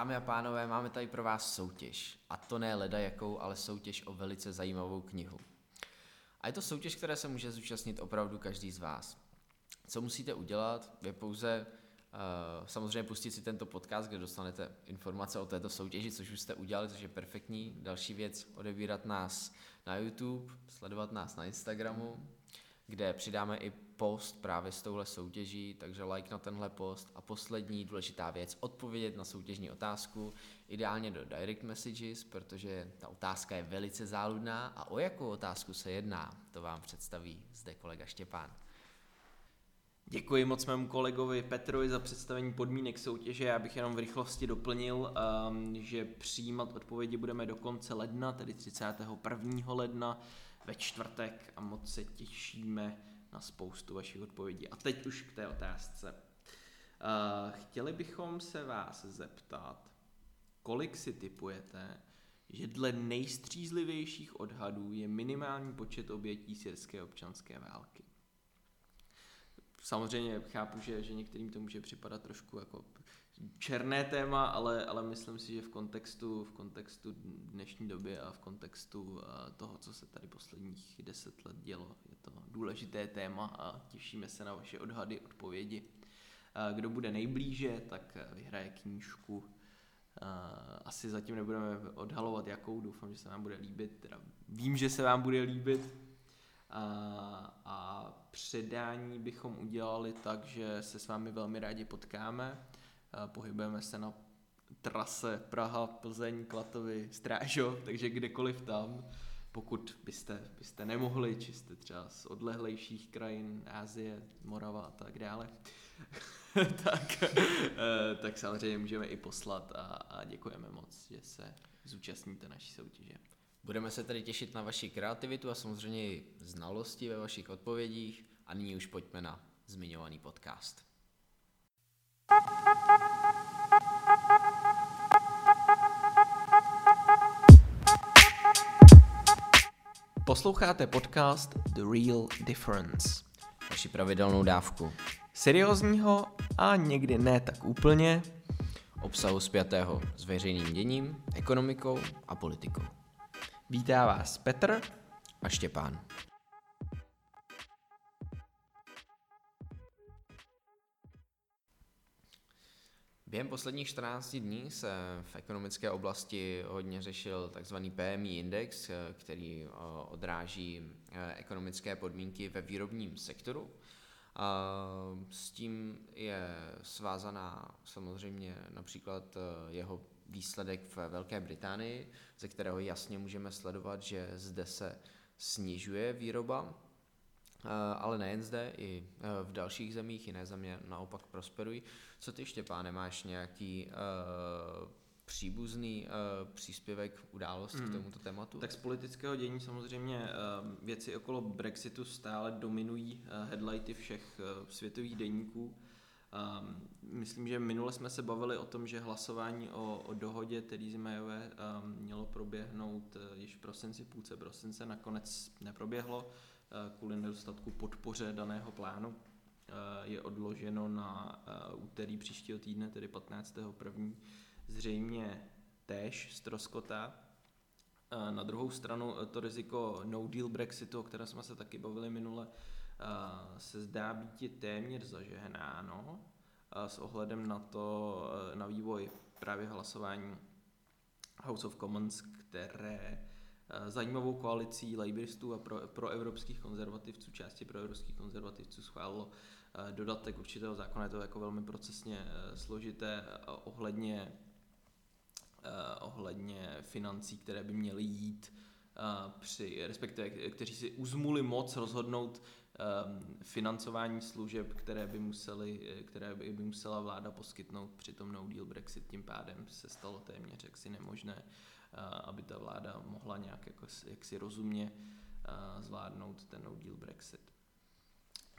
Dámy a pánové, máme tady pro vás soutěž. A to ne leda jakou, ale soutěž o velice zajímavou knihu. A je to soutěž, které se může zúčastnit opravdu každý z vás. Co musíte udělat, je pouze uh, samozřejmě pustit si tento podcast, kde dostanete informace o této soutěži, což už jste udělali, což je perfektní. Další věc, odebírat nás na YouTube, sledovat nás na Instagramu, kde přidáme i post právě s touhle soutěží, takže like na tenhle post. A poslední důležitá věc, odpovědět na soutěžní otázku, ideálně do direct messages, protože ta otázka je velice záludná a o jakou otázku se jedná, to vám představí zde kolega Štěpán. Děkuji moc mému kolegovi Petrovi za představení podmínek soutěže. Já bych jenom v rychlosti doplnil, um, že přijímat odpovědi budeme do konce ledna, tedy 31. ledna ve čtvrtek a moc se těšíme na spoustu vašich odpovědí. A teď už k té otázce. Uh, chtěli bychom se vás zeptat, kolik si typujete, že dle nejstřízlivějších odhadů je minimální počet obětí syrské občanské války. Samozřejmě chápu, že, že některým to může připadat trošku jako černé téma, ale, ale myslím si, že v kontextu, v kontextu dnešní doby a v kontextu eh, toho, co se tady posledních deset let dělo, je to důležité téma a těšíme se na vaše odhady, odpovědi. Eh, kdo bude nejblíže, tak vyhraje knížku. Eh, asi zatím nebudeme odhalovat jakou, doufám, že se vám bude líbit, teda vím, že se vám bude líbit. A, a předání bychom udělali tak, že se s vámi velmi rádi potkáme Pohybujeme se na trase Praha, Plzeň, Klatovy, Strážov, takže kdekoliv tam, pokud byste, byste nemohli, či jste třeba z odlehlejších krajin, Ázie, Morava a tak dále, tak, eh, tak samozřejmě můžeme i poslat a, a děkujeme moc, že se zúčastníte naší soutěže. Budeme se tedy těšit na vaši kreativitu a samozřejmě i znalosti ve vašich odpovědích a nyní už pojďme na zmiňovaný podcast. Posloucháte podcast The Real Difference. Vaši pravidelnou dávku. Seriózního a někdy ne tak úplně. Obsahu spjatého s veřejným děním, ekonomikou a politikou. Vítá vás Petr a Štěpán. Během posledních 14 dní se v ekonomické oblasti hodně řešil tzv. PMI index, který eh, odráží eh, ekonomické podmínky ve výrobním sektoru. S tím je svázaná samozřejmě například eh, jeho výsledek v Velké Británii, ze kterého jasně můžeme sledovat, že zde se snižuje výroba Eh, ale nejen zde, i eh, v dalších zemích jiné země naopak prosperují. Co ty, Štěpáne, máš nějaký uh, příbuzný uh, příspěvek událost hmm. k tomuto tématu? Tak z politického dění samozřejmě uh, věci okolo Brexitu stále dominují uh, headlighty všech uh, světových deníků. Um, myslím, že minule jsme se bavili o tom, že hlasování o, o dohodě Theresa Mayové um, mělo proběhnout uh, již v prosinci, půlce prosince, nakonec neproběhlo. Eh, kvůli nedostatku podpoře daného plánu eh, je odloženo na eh, úterý příštího týdne, tedy 15.1. Zřejmě též stroskota. Na druhou stranu to riziko no deal Brexitu, o kterém jsme se taky bavili minule, se zdá být téměř zažehnáno s ohledem na to, na vývoj právě hlasování House of Commons, které zajímavou koalicí labouristů a pro, pro evropských konzervativců, části pro evropských konzervativců schválilo eh, dodatek určitého zákona, je to jako velmi procesně eh, složité ohledně, ohledně financí, které by měly jít při, respektive kteří si uzmuli moc rozhodnout financování služeb, které by, museli, které by musela vláda poskytnout při tom no deal Brexit, tím pádem se stalo téměř jaksi nemožné aby ta vláda mohla nějak jako, jaksi rozumně zvládnout ten no deal Brexit.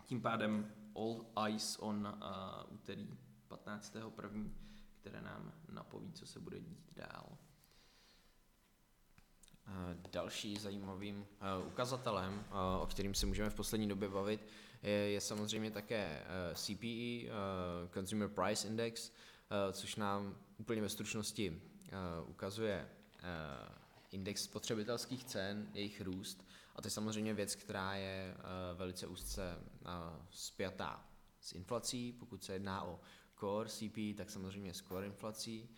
Tím pádem all eyes on úterý 15.1., které nám napoví, co se bude dít dál. Další zajímavým ukazatelem, o kterým se můžeme v poslední době bavit, je, je samozřejmě také CPE, Consumer Price Index, což nám úplně ve stručnosti ukazuje index spotřebitelských cen, jejich růst. A to je samozřejmě věc, která je velice úzce spjatá s inflací, pokud se jedná o core CP, tak samozřejmě s core inflací.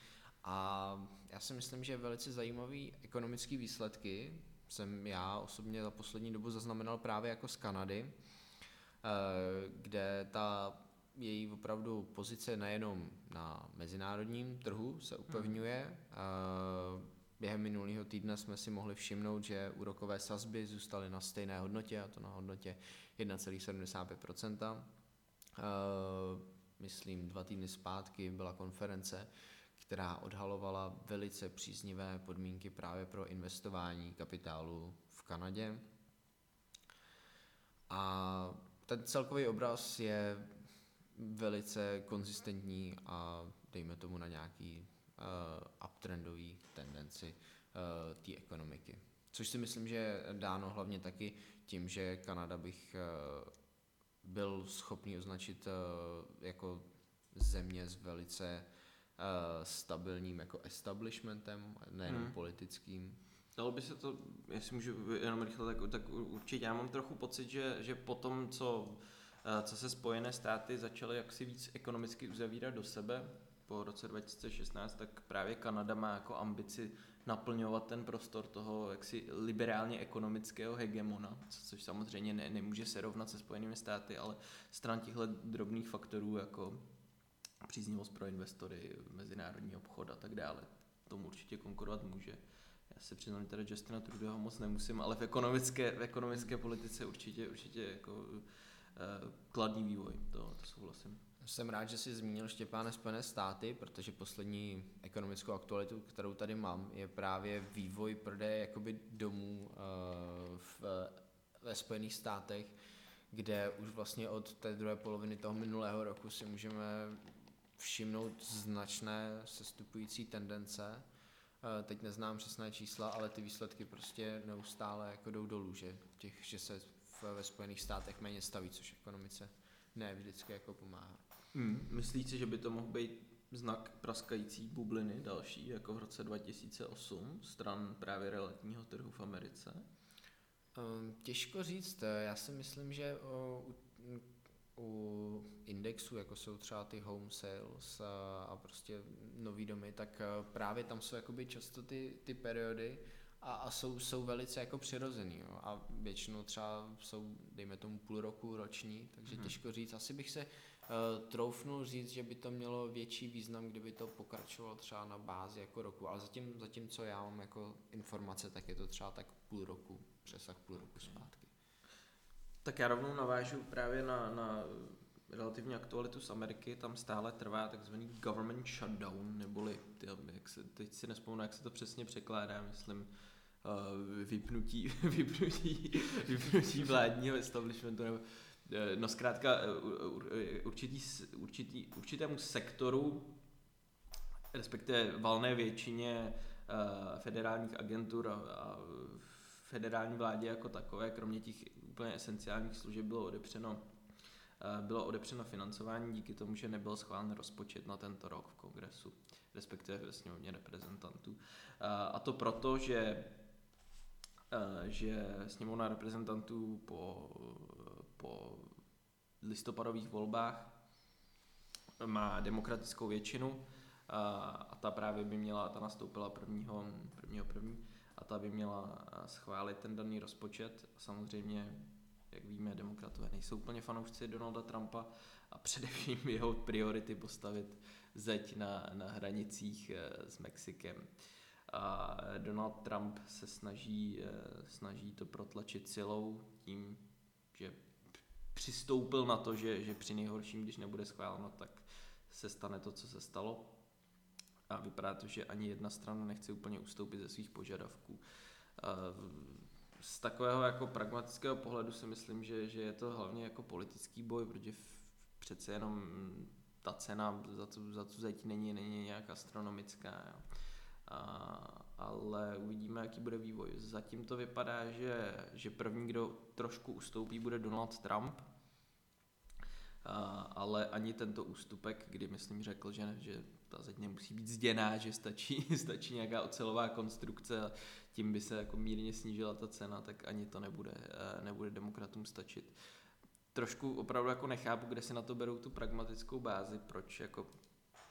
A já si myslím, že velice zajímavý ekonomický výsledky jsem já osobně za poslední dobu zaznamenal právě jako z Kanady, eh, kde ta její opravdu pozice nejenom na mezinárodním trhu se upevňuje. Hmm. Během minulého týdne jsme si mohli všimnout, že úrokové sazby zůstaly na stejné hodnotě, a to na hodnotě 1,75%. Myslím, dva týdny zpátky byla konference, která odhalovala velice příznivé podmínky právě pro investování kapitálu v Kanadě. A ten celkový obraz je velice konzistentní a dejme tomu na nějaký uh, uptrendový tendenci uh, té ekonomiky. Což si myslím, že je dáno hlavně taky tím, že Kanada bych uh, byl schopný označit uh, jako země s velice uh, stabilním jako establishmentem, nejenom hmm. politickým. Dalo by se to, jestli můžu jenom rychle, tak, tak určitě já mám trochu pocit, že, že po tom, co, eh, co se Spojené státy začaly jaksi víc ekonomicky uzavírat do sebe po roce 2016, tak právě Kanada má jako ambici naplňovat ten prostor toho jaksi liberálně ekonomického hegemona, což samozřejmě ne, nemůže se rovnat se Spojenými státy, ale stran těchto drobných faktorů jako příznivost pro investory, mezinárodní obchod a tak dále. Tomu určitě konkurovat může. Já se přiznám, že teda Justina Trudeau moc nemusím, ale v ekonomické, v ekonomické politice určitě, určitě jako uh, kladný vývoj, to, to souhlasím. Jsem rád, že jsi zmínil Štěpáne Spojené státy, protože poslední ekonomickou aktualitu, kterou tady mám, je právě vývoj prodeje jakoby domů uh, v, ve Spojených státech, kde už vlastně od té druhé poloviny toho minulého roku si můžeme všimnout značné sestupující tendence. Eh, teď neznám přesné čísla, ale ty výsledky prostě neustále jako jdou dolů, že, těch, že se v, ve Spojených státech méně staví, což ekonomice ne vždycky jako pomáhá. Hmm. Myslíte, že by to mohl být znak praskající bubliny další, jako v roce 2008, stran právě realitního trhu v Americe? Um, těžko říct. Já si myslím, že o, u indexu, jako jsou třeba ty home sales a, a prostě nový domy, tak právě tam jsou jakoby často ty, ty periody a, a jsou, jsou velice jako přirozený. Jo. A většinou třeba jsou, dejme tomu, půl roku roční, takže hmm. těžko říct. Asi bych se uh, troufnul říct, že by to mělo větší význam, kdyby to pokračovalo třeba na bázi jako roku. Ale zatím, zatím co já mám jako informace, tak je to třeba tak půl roku, přesah půl roku zpátky. Tak já rovnou navážu právě na, na relativní aktualitu z Ameriky, tam stále trvá takzvaný government shutdown, neboli, jak se, teď si nespomenu, jak se to přesně překládá, myslím, uh, vypnutí, vypnutí, vypnutí vládního establishmentu, nebo, no zkrátka uh, určitý, určitý, určitému sektoru, respektive valné většině uh, federálních agentur a, federální vládě jako takové, kromě těch úplně esenciálních služeb bylo odepřeno eh, bylo odepřeno financování díky tomu, že nebyl schválen rozpočet na tento rok v kongresu, respektive ve sněmovně reprezentantů. Eh, a to proto, že, eh, že sněmovna reprezentantů po, po listopadových volbách má demokratickou většinu a ta právě by měla, ta nastoupila prvního, prvního první, a ta by měla schválit ten daný rozpočet. Samozřejmě, jak víme, demokratové nejsou úplně fanoušci Donalda Trumpa a především jeho priority postavit zeď na, na hranicích eh, s Mexikem. A Donald Trump se snaží, eh, snaží to protlačit silou tím, že přistoupil na to, že, že při nejhorším, když nebude schváleno, tak se stane to, co se stalo a vypadá to, že ani jedna strana nechce úplně ustoupit ze svých požadavků. Z takového jako pragmatického pohledu si myslím, že, že je to hlavně jako politický boj, protože přece jenom ta cena za tu, za tu zeď není, není nějak astronomická. Jo. A, ale uvidíme, jaký bude vývoj. Zatím to vypadá, že, že první, kdo trošku ustoupí, bude Donald Trump. ale ani tento ústupek, kdy myslím řekl, že, že ta zeď nemusí být zděná, že stačí, stačí nějaká ocelová konstrukce a tím by se jako mírně snížila ta cena, tak ani to nebude, eh, nebude demokratům stačit. Trošku opravdu jako nechápu, kde si na to berou tu pragmatickou bázi, proč jako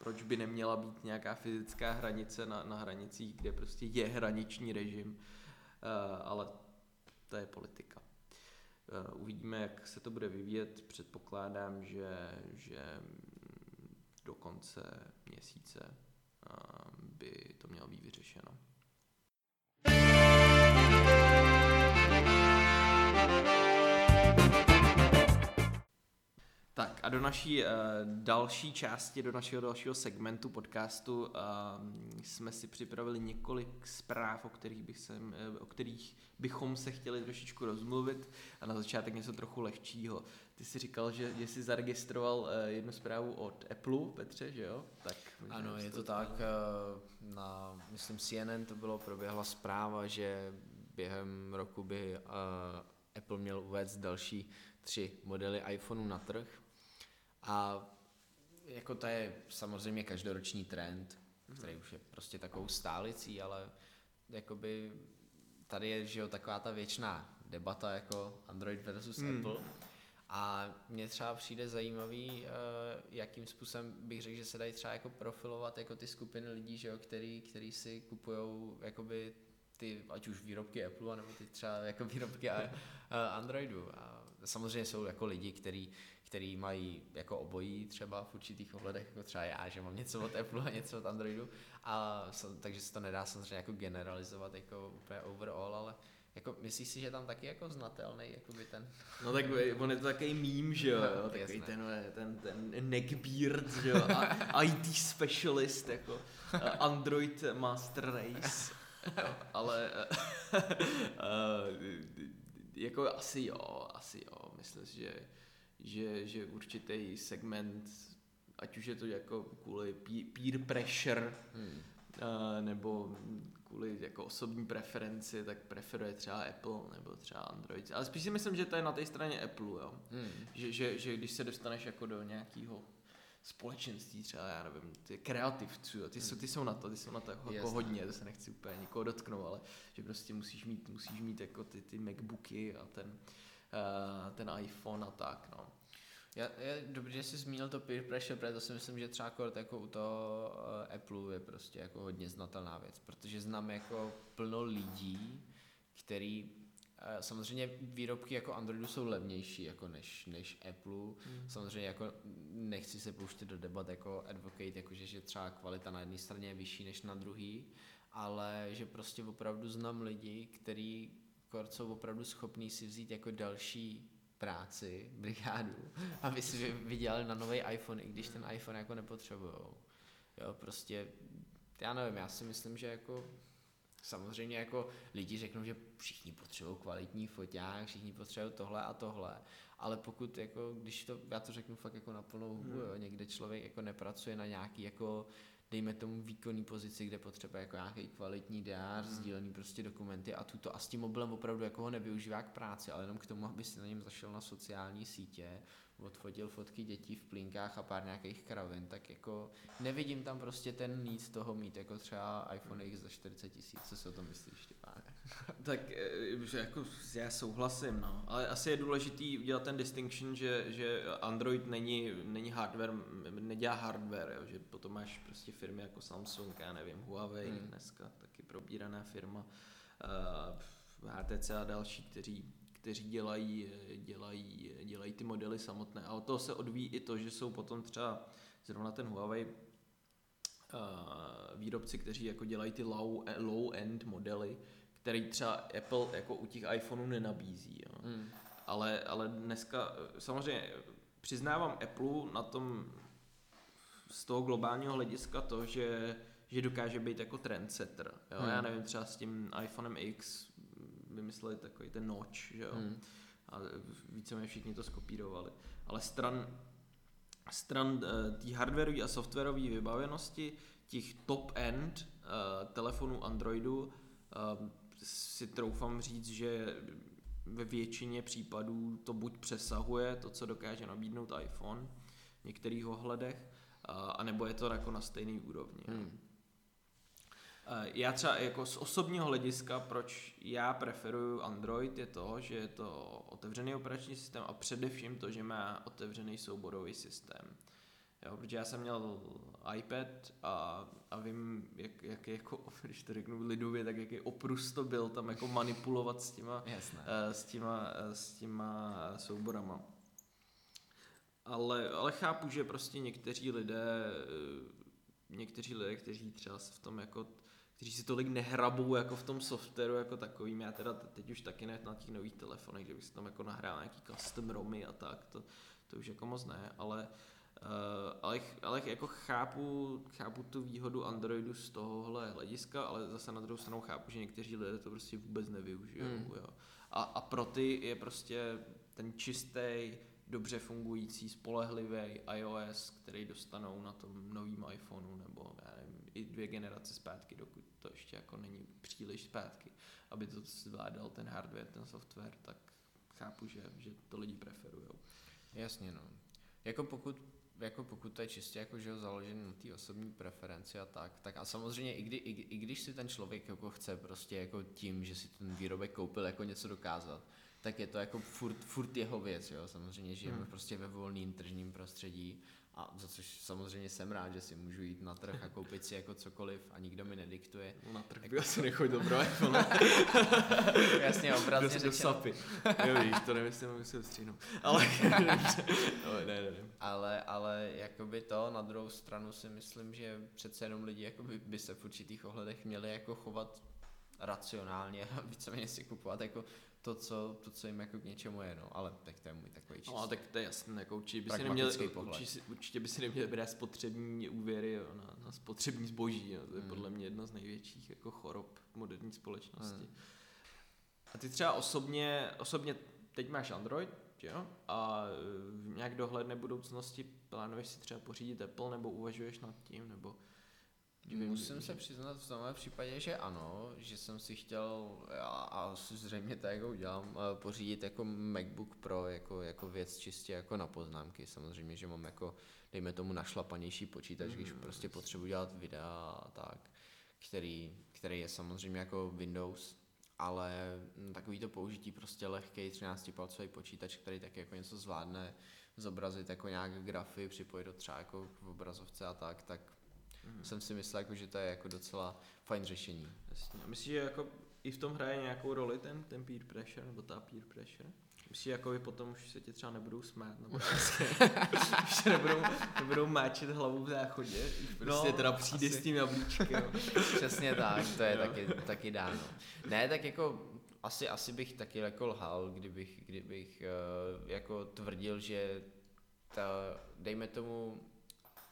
proč by neměla být nějaká fyzická hranice na, na hranicích, kde prostě je hraniční režim, uh, ale to je politika. Uh, uvidíme, jak se to bude vyvíjet. Předpokládám, že, že do konce měsíce uh, by to mělo být vyřešeno. Tak a do naší uh, další části, do našeho dalšího segmentu podcastu uh, jsme si připravili několik zpráv, o kterých, bych se, uh, o kterých bychom se chtěli trošičku rozmluvit a na začátek něco trochu lehčího. Ty jsi říkal, že, že jsi zaregistroval uh, jednu zprávu od Apple, Petře, že jo? Tak, ano, je to tak. Uh, na, myslím, CNN to bylo, proběhla zpráva, že během roku by uh, Apple měl uvést další tři modely iPhoneu na trh a jako to je samozřejmě každoroční trend, který už je prostě takovou stálicí, ale jakoby tady je, že jo, taková ta věčná debata jako Android versus hmm. Apple. A mně třeba přijde zajímavý, uh, jakým způsobem bych řekl, že se dají třeba jako profilovat jako ty skupiny lidí, že jo, který, který si kupují jakoby ty, ať už výrobky Apple, nebo ty třeba jako výrobky Androidu. A samozřejmě jsou jako lidi, kteří který mají jako obojí třeba v určitých ohledech, jako třeba já, že mám něco od Apple a něco od Androidu, a takže se to nedá samozřejmě jako generalizovat jako úplně overall, ale jako myslíš si, že tam taky jako znatelný by ten... No tak on je to takový mím, že jo, no, takový ten, ten, ten neckbeard, že jo, a IT specialist, jako Android Master Race, jo, ale uh, jako asi jo, asi jo, myslím si, že že, že určitý segment, ať už je to jako kvůli peer pressure, hmm. uh, nebo kvůli jako osobní preferenci, tak preferuje třeba Apple nebo třeba Android. Ale spíš si myslím, že to je na té straně Apple, jo. Hmm. Že, že, že když se dostaneš jako do nějakého společenství třeba, já nevím, ty kreativců, jo, ty, jsou, ty jsou na to, ty jsou na to jako, jako hodně, to se nechci úplně nikoho dotknout, ale že prostě musíš mít, musíš mít jako ty, ty Macbooky a ten, uh, ten iPhone a tak, no. Já, je dobrý, že jsi zmínil to peer pressure, protože to si myslím, že třeba jako u toho uh, Apple je prostě jako hodně znatelná věc, protože znám jako plno lidí, který samozřejmě výrobky jako Androidu jsou levnější jako než, než Apple. Mm. Samozřejmě jako nechci se pouštět do debat jako advocate, jakože že třeba kvalita na jedné straně je vyšší než na druhý, ale že prostě opravdu znám lidi, kteří jsou opravdu schopní si vzít jako další práci, brigádu, aby si vydělali na nový iPhone, i když ten iPhone jako nepotřebujou. Jo, prostě, já nevím, já si myslím, že jako samozřejmě jako lidi řeknou, že všichni potřebují kvalitní foťák, všichni potřebují tohle a tohle, ale pokud jako, když to, já to řeknu fakt jako na plnou hubu, hmm. jo, někde člověk jako nepracuje na nějaký jako dejme tomu výkonný pozici, kde potřebuje jako nějaký kvalitní DR, mm. sdílený prostě dokumenty a tuto a s tím mobilem opravdu jako ho nevyužívá k práci, ale jenom k tomu, aby si na něm zašel na sociální sítě, odfotil fotky dětí v plínkách a pár nějakých kravin, tak jako nevidím tam prostě ten nic toho mít, jako třeba iPhone X za 40 tisíc, co si o tom myslíš, Štěpáne? tak eh, že jako já souhlasím, no. ale asi je důležitý udělat ten distinction, že, že Android není, není hardware, nedělá hardware, jo, že potom máš prostě firmy jako Samsung, já nevím, Huawei hmm. dneska, taky probíraná firma, uh, eh, HTC a další, kteří kteří dělají, dělají, dělají ty modely samotné. A od toho se odvíjí i to, že jsou potom třeba zrovna ten Huawei uh, výrobci, kteří jako dělají ty low, low end modely, který třeba Apple jako u těch iPhoneů nenabízí. Jo. Hmm. Ale, ale dneska samozřejmě přiznávám Apple na tom z toho globálního hlediska to, že, že dokáže být jako trendsetter. Jo? Hmm. Já nevím, třeba s tím iPhonem X vymysleli takový ten notch, že jo. Hmm. A víceméně všichni to skopírovali. Ale stran, stran uh, té hardwareové a softwarové vybavenosti těch top-end uh, eh, telefonů Androidu uh, si troufám říct, že ve většině případů to buď přesahuje to, co dokáže nabídnout iPhone v některých ohledech, a, anebo je to jako na stejné úrovni. Hmm. Já třeba jako z osobního hlediska, proč já preferuju Android, je to, že je to otevřený operační systém a především to, že má otevřený souborový systém. Jo, protože já jsem měl iPad a, a vím, jak, jak jako, když to řeknu lidově, tak jaký oprus to byl tam jako manipulovat s těma, Jasné. Uh, s těma, uh, s těma souborama. Ale, ale chápu, že prostě někteří lidé, někteří lidé, kteří třeba se v tom jako kteří si tolik nehrabou jako v tom softwaru jako takovým. Já teda teď už taky ne na těch nových telefonech, že bych si tam jako nahrál nějaký custom romy a tak, to, to už jako moc ne, ale Uh, ale, ale jako chápu, chápu tu výhodu Androidu z tohohle hlediska, ale zase na druhou stranu chápu, že někteří lidé to prostě vůbec nevyužijou. Mm. Jo. A, a pro ty je prostě ten čistý, dobře fungující, spolehlivý iOS, který dostanou na tom novém iPhoneu nebo já nevím, i dvě generace zpátky, dokud to ještě jako není příliš zpátky, aby to zvládal ten hardware, ten software, tak chápu, že, že to lidi preferují. Jasně, no. Jako pokud jako pokud to je čistě jako, že založený na té osobní preferenci a tak, tak a samozřejmě i, kdy, i, i, když si ten člověk jako chce prostě jako tím, že si ten výrobek koupil jako něco dokázat, tak je to jako furt, furt jeho věc, jo, samozřejmě žijeme hmm. prostě ve volným tržním prostředí a za což samozřejmě jsem rád, že si můžu jít na trh a koupit si jako cokoliv a nikdo mi nediktuje. No, na trh by asi nechoď dobro iPhone. Jasně, obrazně řečeno. sapy. Jo, víš, to nemyslím, aby se střínu. Ale, no, ne, ne, ne. ale, ale jakoby to, na druhou stranu si myslím, že přece jenom lidi jakoby by se v určitých ohledech měli jako chovat racionálně a víceméně si kupovat jako to, co, to, co jim jako k něčemu je, no, ale tak to je můj takový čistý. No, tak to je jasné, jako určitě by si neměli, určitě, určitě by si neměli brát spotřební úvěry jo, na, na spotřební zboží, jo, to je hmm. podle mě jedna z největších jako chorob moderní společnosti. Hmm. A ty třeba osobně, osobně teď máš Android, jo? A v nějak dohledné budoucnosti plánuješ si třeba pořídit Apple, nebo uvažuješ nad tím, nebo Musím se přiznat v tomhle případě, že ano, že jsem si chtěl, a, a zřejmě to jako udělám, pořídit jako MacBook Pro jako, jako věc čistě jako na poznámky. Samozřejmě, že mám jako, dejme tomu, našlapanější počítač, mm, když prostě potřebuji dělat videa a tak, který, který je samozřejmě jako Windows, ale takový to použití prostě lehký 13-palcový počítač, který tak jako něco zvládne, zobrazit jako nějak grafy, připojit do třeba jako v obrazovce a tak, tak mm. jsem si myslel, jako, že to je jako docela fajn řešení. Jasně. Myslíš, že jako i v tom hraje nějakou roli ten, ten peer pressure, nebo ta peer pressure? Myslíš, jako vy potom už se tě třeba nebudou smát, nebo prostě, už nebudou, nebudou máčet hlavu v záchodě, prostě no, teda přijde asi. s tím jablíčkem. Přesně tak, to je taky, taky dáno. Ne, tak jako asi, asi bych taky jako lhal, kdybych, kdybych uh, jako tvrdil, že ta, dejme tomu,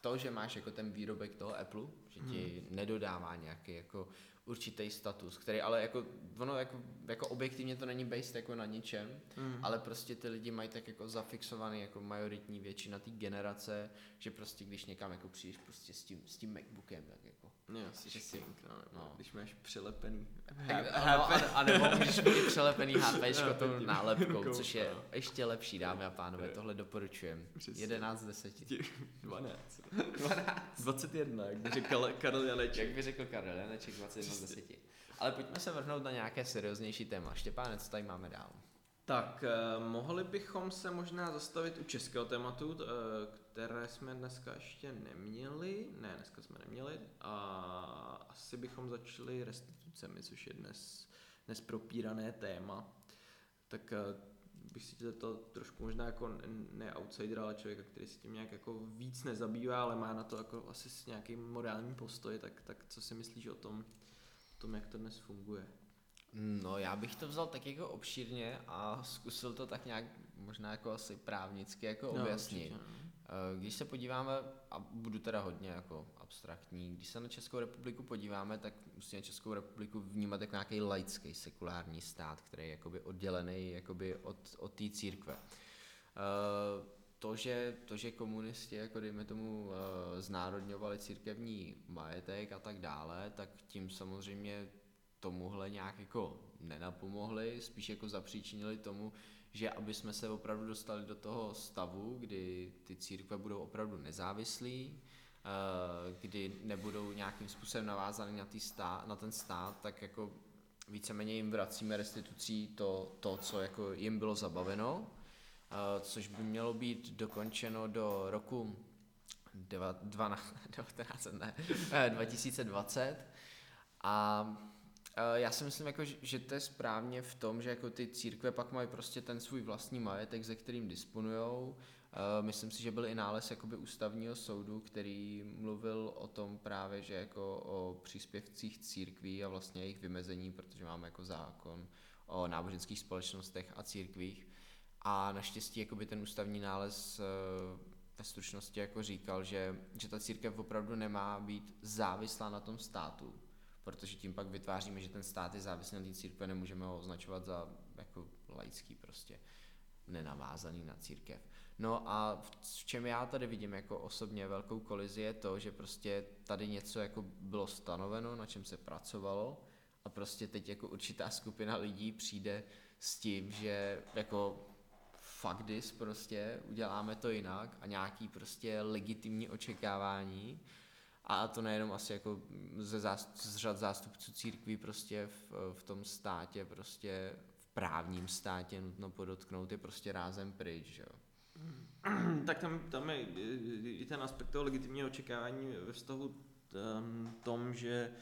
to, že máš jako ten výrobek toho Apple, že ti hmm. nedodává nějaký jako určitý status, který ale jako, ono jako, jako objektivně to není based jako na ničem, hmm. ale prostě ty lidi mají tak jako zafixovaný jako majoritní většina té generace, že prostě když někam jako přijdeš prostě s tím, s tím Macbookem, tak jako No, jsi king, no, no. Když máš přilepený HP. No, a, a nebo můžeš mít přilepený HP no, tou nálepkou, což je ještě lepší, dámy a pánové, tohle doporučujem. 11 z 10. 12. 12. 21, jak by řekl Karel Janeček. Jak by řekl Karel Janeček, 21 z 10. Ale pojďme se vrhnout na nějaké serióznější téma. Štěpáne, co tady máme dál? Tak, eh, mohli bychom se možná zastavit u českého tématu, eh, které jsme dneska ještě neměli. Ne, dneska jsme neměli. A asi bychom začali restitucemi, což je dnes, dnes propírané téma. Tak eh, bych si to trošku možná jako ne outsider, ale člověka, který se tím nějak jako víc nezabývá, ale má na to jako asi s nějakým morálním postoj, tak, tak co si myslíš o tom, o tom, jak to dnes funguje? No, já bych to vzal tak jako obšírně a zkusil to tak nějak možná jako asi právnicky jako no, objasnit. Určitě, no. Eh, když se podíváme, a budu teda hodně jako abstraktní, když se na Českou republiku podíváme, tak musíme Českou republiku vnímat jako nějaký laický sekulární stát, který je jakoby oddělený jakoby od, od té církve. Uh, to, že, to, že komunisti, jako dejme tomu, uh, znárodňovali církevní majetek a tak dále, tak tím samozřejmě tomuhle nějak jako nenapomohly, spíš jako zapříčinili tomu, že aby jsme se opravdu dostali do toho stavu, kdy ty církve budou opravdu nezávislí, eh, kdy nebudou nějakým způsobem navázány na, stát, na ten stát, tak jako víceméně jim vracíme restitucí to, to, co jako jim bylo zabaveno, eh, což by mělo být dokončeno do roku 12, 19, ne, 2020 eh, a já si myslím, jako, že to je správně v tom, že jako ty církve pak mají prostě ten svůj vlastní majetek, ze kterým disponujou. Eh, myslím si, že byl i nález jakoby ústavního soudu, který mluvil o tom právě, že jako o příspěvcích církví a vlastně jejich vymezení, protože máme jako zákon o náboženských společnostech a církvích. A naštěstí jakoby ten ústavní nález ve stručnosti jako říkal, že, že ta církev opravdu nemá být závislá na tom státu, protože tím pak vytváříme, že ten stát je závislý na té církve, nemůžeme ho označovat za jako laický prostě, nenavázaný na církev. No a v čem já tady vidím jako osobně velkou kolizi je to, že prostě tady něco jako bylo stanoveno, na čem se pracovalo a prostě teď jako určitá skupina lidí přijde s tím, že jako fuck this prostě, uděláme to jinak a nějaký prostě legitimní očekávání a to nejenom asi jako ze zástup, z řad zástupců církví prostě v, v tom státě, prostě v právním státě nutno podotknout, je prostě rázem pryč, že jo. Tak tam, tam je i ten aspekt toho legitimního očekávání ve vztahu tom, že,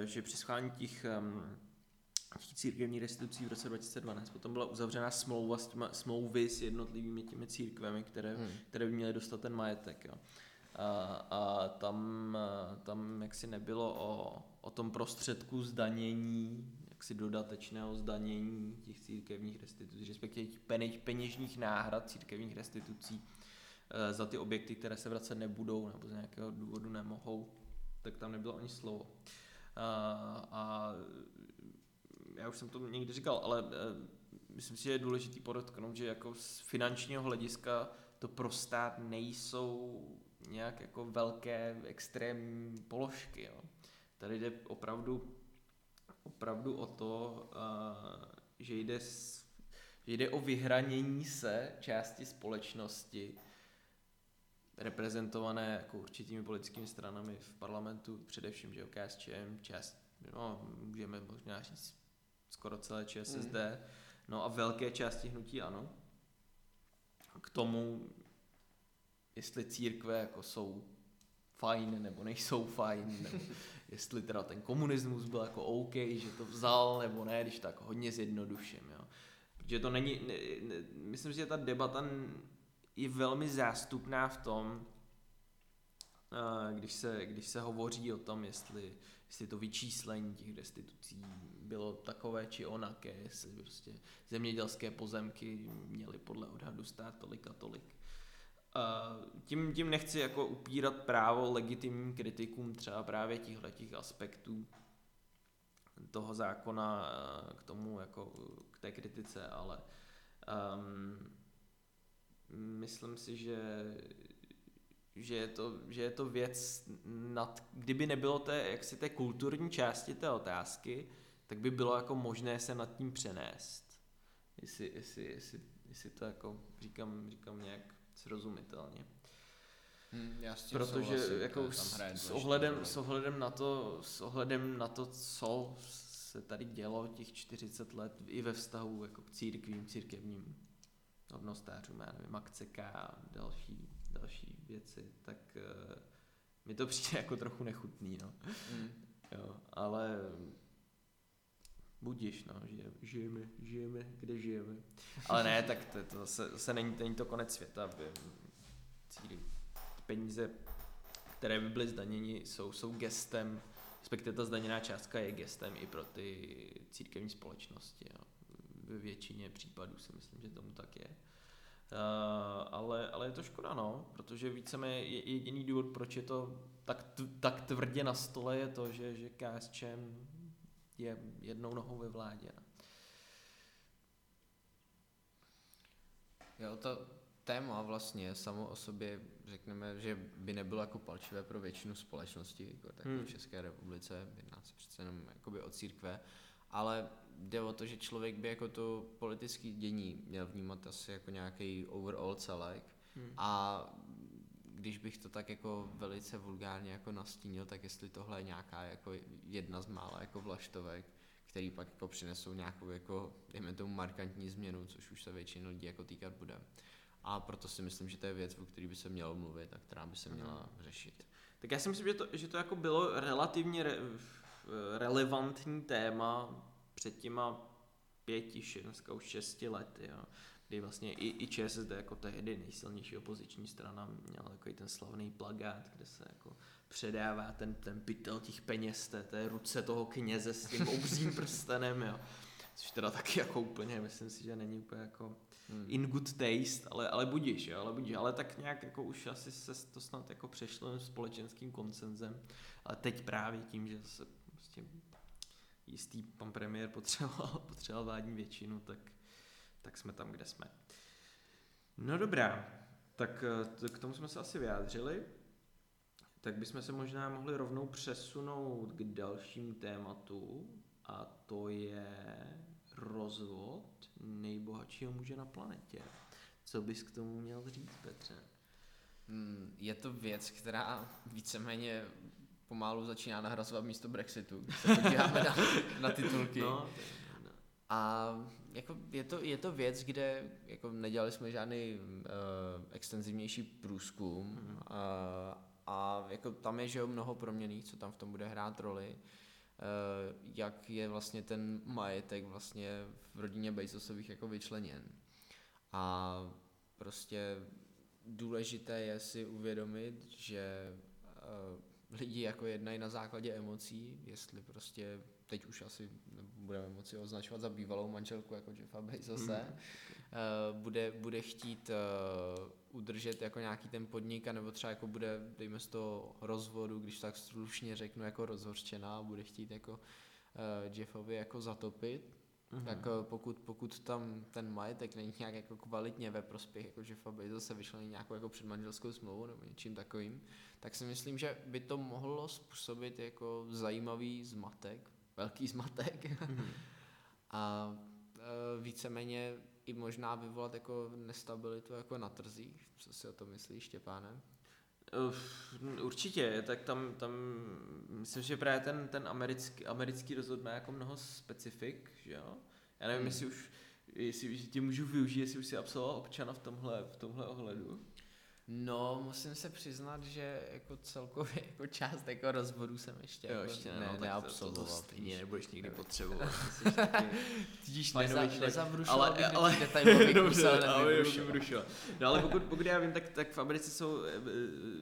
uh, že při schválení těch těch církevní restitucí v roce 2012. Potom byla uzavřena smlouva s těma, smlouvy s jednotlivými těmi církvemi, které, hmm. které by měly dostat ten majetek. Jo. A, a tam, tam jaksi nebylo o, o tom prostředku zdanění, jaksi dodatečného zdanění těch církevních restitucí, respektive těch peněžních náhrad církevních restitucí e, za ty objekty, které se vracet nebudou nebo z nějakého důvodu nemohou, tak tam nebylo ani slovo. A, a já už jsem to někdy říkal, ale eh, myslím si, že je důležité podotknout, že jako z finančního hlediska to pro stát nejsou nějak jako velké extrémní položky. Jo. Tady jde opravdu, opravdu o to, uh, že jde, že jde o vyhranění se části společnosti, reprezentované jako určitými politickými stranami v parlamentu, především, že KSČM, část, no, můžeme možná říct skoro celé ČSSD, mm. no a velké části hnutí ano. K tomu, jestli církve jako jsou fajn nebo nejsou fajn, nebo jestli teda ten komunismus byl jako OK, že to vzal nebo ne, když tak hodně zjednoduším, jo. Protože to není, ne, ne, myslím si, že ta debata je velmi zástupná v tom, eh, když se, když se hovoří o tom, jestli jestli to vyčíslení těch restitucí bylo takové či onaké, jestli prostě zemědělské pozemky měly podle odhadu stát tolik a tolik. A tím, tím nechci jako upírat právo legitimním kritikům třeba právě těchto aspektů toho zákona k tomu jako k té kritice, ale um, myslím si, že že je to, že je to věc, nad, kdyby nebylo té, jaksi té kulturní části té otázky, tak by bylo jako možné se nad tím přenést. Jestli, jestli, jestli, jestli to jako říkám, říkám nějak srozumitelně. Hmm, já s tím Protože souhlasím, jako s, s, ohledem, s, ohledem na to, s ohledem na to, co se tady dělo těch 40 let i ve vztahu jako k církvím, církevním hodnostářům, já nevím, Akceka a další další věci, tak uh, mi to přijde jako trochu nechutný, no. Mm. Jo, ale budíš, no, žijeme, žijeme, žijeme, kde žijeme. Ale ne, tak to, to zase, zase není, není to konec světa, aby cíli, peníze, které by byly zdaněni, jsou, jsou gestem, respektive ta zdaněná částka je gestem i pro ty církevní společnosti. Jo. Ve většině případů si myslím, že tomu tak je. Uh, ale, ale je to škoda, no, protože víceméně jediný důvod, proč je to tak, tak tvrdě na stole, je to, že, že KSČM je jednou nohou ve vládě. No. Jo, to téma vlastně samo o sobě, řekneme, že by nebylo jako palčivé pro většinu společnosti, jako tak hmm. v České republice, jedná se přece jenom jakoby o církve, ale jde o to, že člověk by jako to politické dění měl vnímat asi jako nějaký overall celek hmm. a když bych to tak jako velice vulgárně jako nastínil, tak jestli tohle je nějaká jako jedna z mála jako vlaštovek, který pak jako přinesou nějakou jako, dejme tomu markantní změnu, což už se většinou lidí jako týkat bude. A proto si myslím, že to je věc, o které by se mělo mluvit a která by se měla hmm. řešit. Tak já si myslím, že to, že to jako bylo relativně re, relevantní téma před těma pěti, dneska už šesti lety, jo, kdy vlastně i, i ČSSD jako tehdy nejsilnější opoziční strana měla takový ten slavný plagát, kde se jako předává ten, ten pytel těch peněz té, té ruce toho kněze s tím obřím prstenem, jo. Což teda taky jako úplně, myslím si, že není úplně jako hmm. in good taste, ale, ale budíš, jo, ale budíš, ale tak nějak jako už asi se to snad jako přešlo společenským koncenzem, ale teď právě tím, že se prostě jistý pan premiér potřeboval, potřeboval vládní většinu, tak, tak jsme tam, kde jsme. No dobrá, tak eh, k tomu jsme se asi vyjádřili. Tak bychom se možná mohli rovnou přesunout k dalšímu tématu a to je rozvod nejbohatšího muže na planetě. Co bys k tomu měl říct, Petře? Hmm, je to věc, která víceméně pomalu začíná nahrazovat místo Brexitu, když se podíváme na, na titulky. No, a jako je, to, je to věc, kde jako nedělali jsme žádný uh, extenzivnější průzkum mm. uh, a jako tam je že mnoho proměných, co tam v tom bude hrát roli. Uh, jak je vlastně ten majetek vlastně v rodině Bezosových jako vyčleněn. A prostě důležité je si uvědomit, že uh, lidi jako jednají na základě emocí, jestli prostě teď už asi budeme moci označovat za bývalou manželku jako Jeffa Bezose, mm. uh, bude, bude chtít uh, udržet jako nějaký ten podnik, nebo třeba jako bude, dejme z toho rozvodu, když tak slušně řeknu, jako rozhořčená, bude chtít jako uh, Jeffovi jako zatopit, Mm-hmm. Tak pokud, pokud tam ten majetek není nějak jako kvalitně ve prospěch, jako že Bezos se vyšlený nějakou jako předmanželskou smlouvu nebo něčím takovým, tak si myslím, že by to mohlo způsobit jako zajímavý zmatek, velký zmatek mm-hmm. a e, víceméně i možná vyvolat jako nestabilitu jako na trzích. Co si o to myslíš, Štěpáne? Určitě, tak tam, tam myslím, že právě ten, ten americký, americký rozhod má jako mnoho specifik, že jo? Já nevím, hmm. jestli už, jestli tě můžu využít, jestli už si absolvoval občana v tomhle, v tomhle ohledu. No, musím se přiznat, že jako celkově jako část jako rozvodů jsem ještě, jo, jako ještě ne, no, neabsolvoval. To, to, stejně nebudeš nikdy potřebovat. Tudíž neza, nezabrušoval ale, bych ale, detailových dobře, ale No ale pokud, pokud já vím, tak, tak v Americe jsou eh,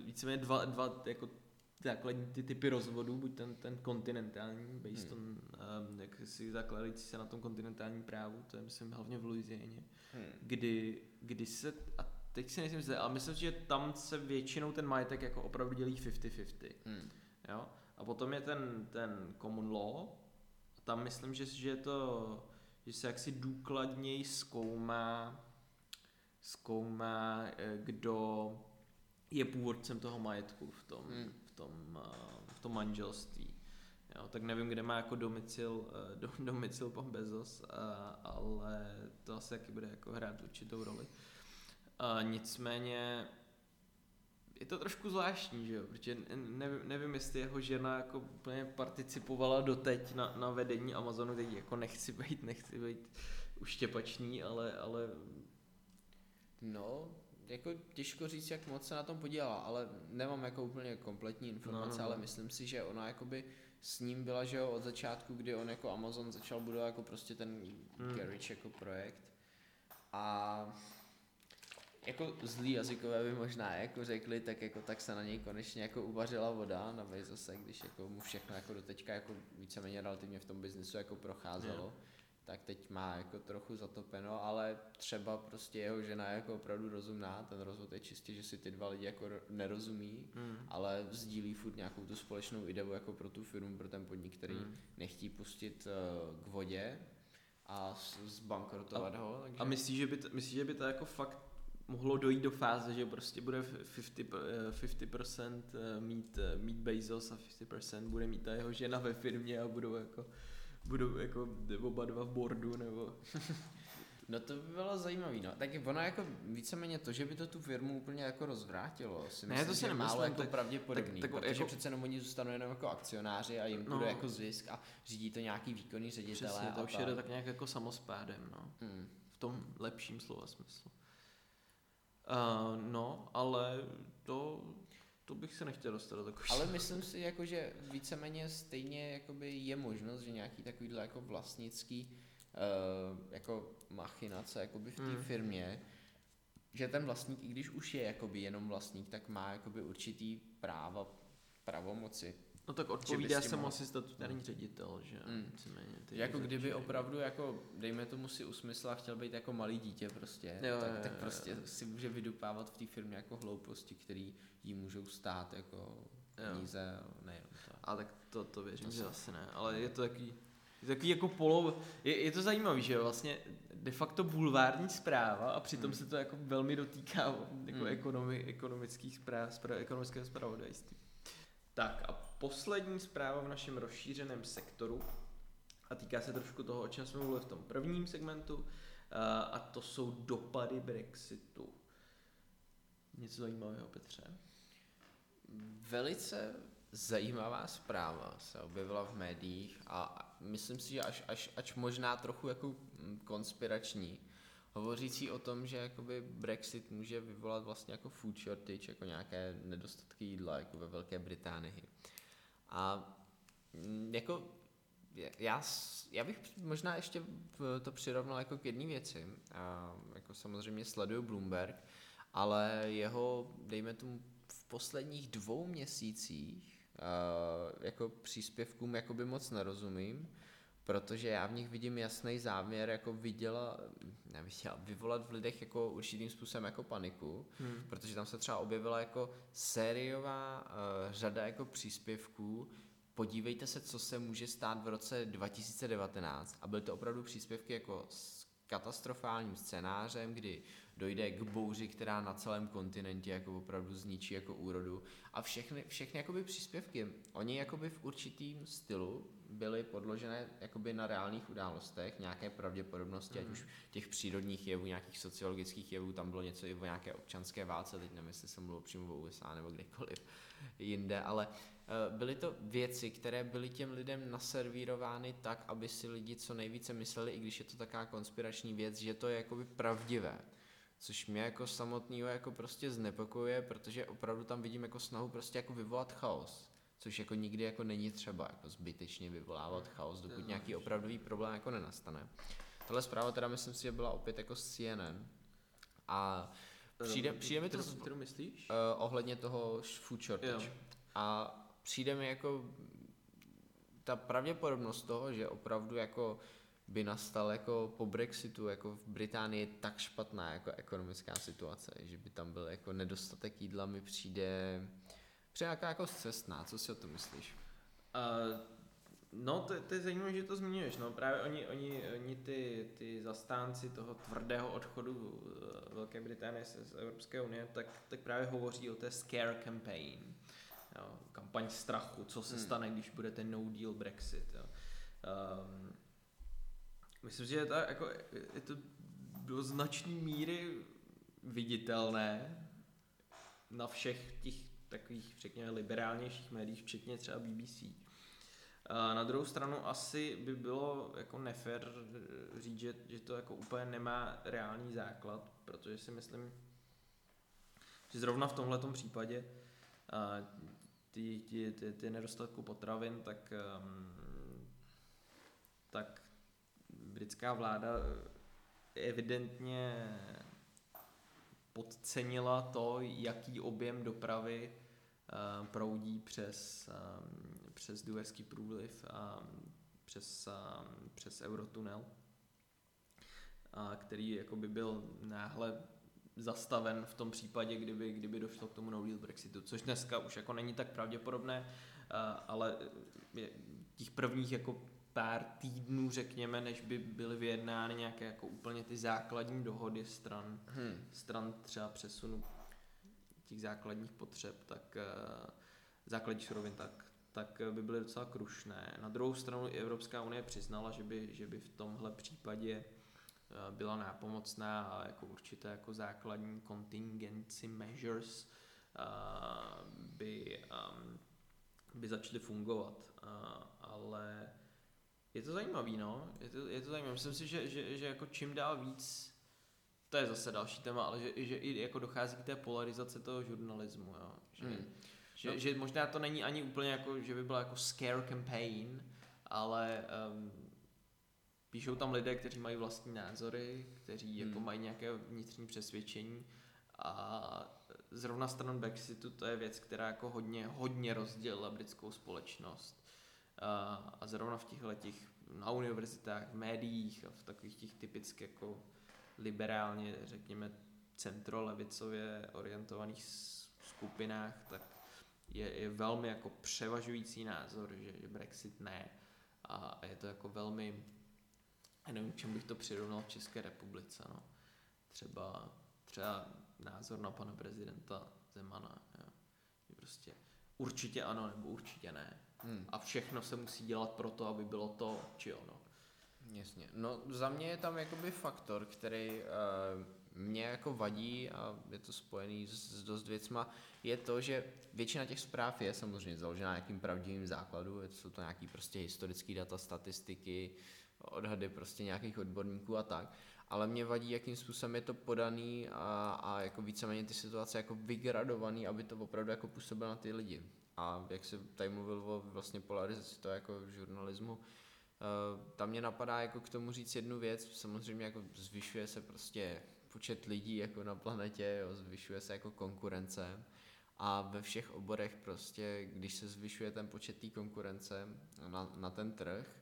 víceméně dva, dva jako základní ty typy rozvodů, buď ten, ten kontinentální, based hmm. on, um, jak si zakladající se na tom kontinentálním právu, to je myslím hlavně v Louisianě, hmm. kdy, kdy se, a teď si nejsem zde, ale myslím, že tam se většinou ten majetek jako opravdu dělí 50-50. Hmm. Jo? A potom je ten, ten common law, tam myslím, že, že je to, že se jaksi důkladněji zkoumá, zkoumá, eh, kdo je původcem toho majetku v tom, hmm. v tom, eh, v tom manželství. Jo, tak nevím, kde má jako domicil, eh, do, domicil pan Bezos, ale to asi taky bude jako hrát určitou roli. A nicméně je to trošku zvláštní, že jo, protože nevím, nevím, jestli jeho žena jako úplně participovala doteď na, na vedení Amazonu, teď jako nechci být, nechci být uštěpačný, ale, ale... No, jako těžko říct, jak moc se na tom podílela, ale nemám jako úplně kompletní informace, no, no, no. ale myslím si, že ona jakoby s ním byla, že jo, od začátku, kdy on jako Amazon začal budovat jako prostě ten hmm. Garage jako projekt a jako zlý jazykové by možná jako řekli, tak jako tak se na něj konečně jako uvařila voda na Bezose, když jako mu všechno jako doteďka jako víceméně relativně v tom biznesu jako procházelo. Yeah. tak teď má jako trochu zatopeno, ale třeba prostě jeho žena je jako opravdu rozumná, ten rozvod je čistě, že si ty dva lidi jako nerozumí, mm. ale sdílí furt nějakou tu společnou ideu jako pro tu firmu, pro ten podnik, který mm. nechtí pustit uh, k vodě a zbankrotovat a, ho. Takže... A myslíš, že by to, myslíš, že by to jako fakt mohlo dojít do fáze, že prostě bude 50%, 50% eh, mít, eh, mít Bezos a 50% bude mít ta jeho žena ve firmě a budou jako budou jako oba dva v bordu, nebo... No to by bylo zajímavé, no. Tak ono jako víceméně to, že by to tu firmu úplně jako rozvrátilo, si Ne, myslím, to si že je málo jako tak- pravděpodobný, tak- tak protože jako- přece jenom oni zůstanou jenom jako akcionáři a jim No. bude jako zisk a řídí to nějaký výkonný ředitelé Přesně, to už jede tak nějak jako samospádem, no. Hmm. V tom lepším slova smyslu. Uh, no, ale to, to bych se nechtěl dostat do takových Ale myslím si, jako, že víceméně stejně jakoby je možnost, že nějaký takovýhle jako vlastnický uh, jako machinace jakoby v té Mm. firmě, že ten vlastník, i když už je jakoby jenom vlastník, tak má jakoby určitý práva, pravomoci. No tak odpovídá se mu asi statutární ředitel, že? Mm. Víceméně, ty Jako kdyby dozorčí. opravdu, jako, dejme tomu si usmysl a chtěl být jako malý dítě prostě, Jo, tak, jo, tak jo, prostě jo. si může vydupávat v té firmě jako hlouposti, které jí můžou stát jako peníze, nejenom to. A tak to, to věřím, To že asi ne, ale je to takový, je to takový jako polo, je, je to zajímavý, že vlastně de facto bulvární zpráva a přitom Hmm. se to jako velmi dotýká jako Hmm. ekonomi, ekonomických zpráv, zpráv, ekonomického zpravodajství. Tak a poslední zpráva v našem rozšířeném sektoru a týká se trošku toho, o čem jsme mluvili v tom prvním segmentu a, a to jsou dopady Brexitu. Něco zajímavého, Petře? Velice zajímavá zpráva se objevila v médiích a a myslím si, že až, až, až možná trochu jako mm, konspirační, hovořící o tom, že jakoby Brexit může vyvolat vlastně jako food shortage, jako nějaké nedostatky jídla, jako ve Velké Británii. A mm, jako já, já bych možná ještě to přirovnal jako k jedné věci. A jako samozřejmě sleduju Bloomberg, ale jeho, dejme tomu, v posledních dvou měsících jako příspěvkům jakoby moc nerozumím, protože já v nich vidím jasný záměr jako viděla, neviděla, vyvolat v lidech jako určitým způsobem jako paniku, Hmm. protože tam se třeba objevila jako sériová uh, řada jako příspěvků, podívejte se, co se může stát v roce 2019 a byly to opravdu příspěvky jako s katastrofálním scénářem, kdy dojde k bouři, která na celém kontinentě jako opravdu zničí jako úrodu. A všechny, všechny jakoby příspěvky, oni jakoby v určitým stylu byly podložené jakoby na reálných událostech, nějaké pravděpodobnosti, ať Mhm. už těch přírodních jevů, nějakých sociologických jevů, tam bylo něco i o nějaké občanské válce, teď nevím, jestli jsem mluvil přímo o USA nebo kdekoliv jinde, ale eh, byly to věci, které byly těm lidem naservírovány tak, aby si lidi co nejvíce mysleli, i když je to taková konspirační věc, že to je jakoby pravdivé. Což mě jako samotného jako prostě znepokojuje, protože opravdu tam vidím jako snahu prostě jako vyvolat chaos. Což jako nikdy jako není třeba jako zbytečně vyvolávat chaos, dokud No, nějaký opravdový problém jako nenastane. Tahle zpráva teda myslím si, že byla opět jako z CNN. A přijde, Eh, přijde mi to kterou, kterou myslíš? uh, ohledně toho food shortage. Jo. A přijde mi jako ta pravděpodobnost toho, že opravdu jako by nastal jako po Brexitu jako v Británii tak špatná jako ekonomická situace, že by tam byl jako nedostatek jídla mi přijde přijde nějaká jako cestná, co si o tom myslíš? Uh, no, to, to je zajímavé, že to zmiňuješ. No, právě oni, oni, oni ty, ty zastánci toho tvrdého odchodu eh, Velké Británie z, z Evropské unie, tak, tak právě hovoří o té scare campaign. Jo, kampaň strachu, co se Hmm. stane, když bude ten no deal Brexit. Jo. Um, myslím, že je to, jako, je to do značné míry viditelné na všech těch takových, řekněme, liberálnějších médiích, včetně třeba BBC. Na druhou stranu asi by bylo jako nefér říct, že, že to jako úplně nemá reálný základ, protože si myslím, že zrovna v tomhle případě ty, ty, ty, ty nedostatku potravin, tak, um, tak britská vláda evidentně podcenila to, jaký objem dopravy uh, proudí přes, um, přes Duerský průliv a přes, um, přes Eurotunel, a který jako by byl náhle zastaven v tom případě, kdyby, kdyby došlo k tomu no deal Brexitu, což dneska už jako není tak pravděpodobné, ale těch prvních jako pár týdnů, řekněme, než by byly vyjednány nějaké jako úplně ty základní dohody stran, Hmm. stran třeba přesunu těch základních potřeb, tak uh, základních surovin, tak, tak by byly docela krušné. Na druhou stranu i Evropská unie přiznala, že by, že by v tomhle případě eh, byla nápomocná a jako určité jako základní contingency measures eh, by, ehm, by začaly fungovat. Ale je to zajímavý, no. Je to, je to zajímavé. Myslím si, že, že, že jako čím dál víc, to je zase další téma, ale že, že i jako dochází k té polarizaci toho žurnalismu, jo. Že, hmm. že, no. že možná to není ani úplně jako, že by byla jako scare campaign, ale um, píšou tam lidé, kteří mají vlastní názory, kteří hmm. jako mají nějaké vnitřní přesvědčení a zrovna stran Brexitu to je věc, která jako hodně, hodně rozdělila britskou společnost a zrovna v těch letích na univerzitách, v médiích a v takových těch typicky jako liberálně, řekněme, centrolevicově orientovaných skupinách, tak je, je velmi jako převažující názor, že, že Brexit ne. A je to jako velmi, já nevím, čemu bych to přirovnal v České republice, no. Třeba, třeba názor na pana prezidenta Zemana, jo. Prostě určitě ano nebo určitě ne. Hmm. A všechno se musí dělat pro to, aby bylo to či ono. Jasně. No za mě je tam jakoby faktor, který uh, mě jako vadí a je to spojený s, s dost věcma, je to, že většina těch zpráv je samozřejmě založená na nějakým pravdivým základu, jsou to nějaký prostě historické data, statistiky, odhady prostě nějakých odborníků a tak, ale mě vadí, jakým způsobem je to podaný a, a jako víceméně ty situace jako vygradovaný, aby to opravdu jako působilo na ty lidi a jak se tady mluvil o vlastně polarizaci to jako žurnalismu, uh, tam mě napadá jako k tomu říct jednu věc, samozřejmě jako zvyšuje se prostě počet lidí jako na planetě, jo, zvyšuje se jako konkurence a ve všech oborech prostě, když se zvyšuje ten počet té konkurence na, na ten trh,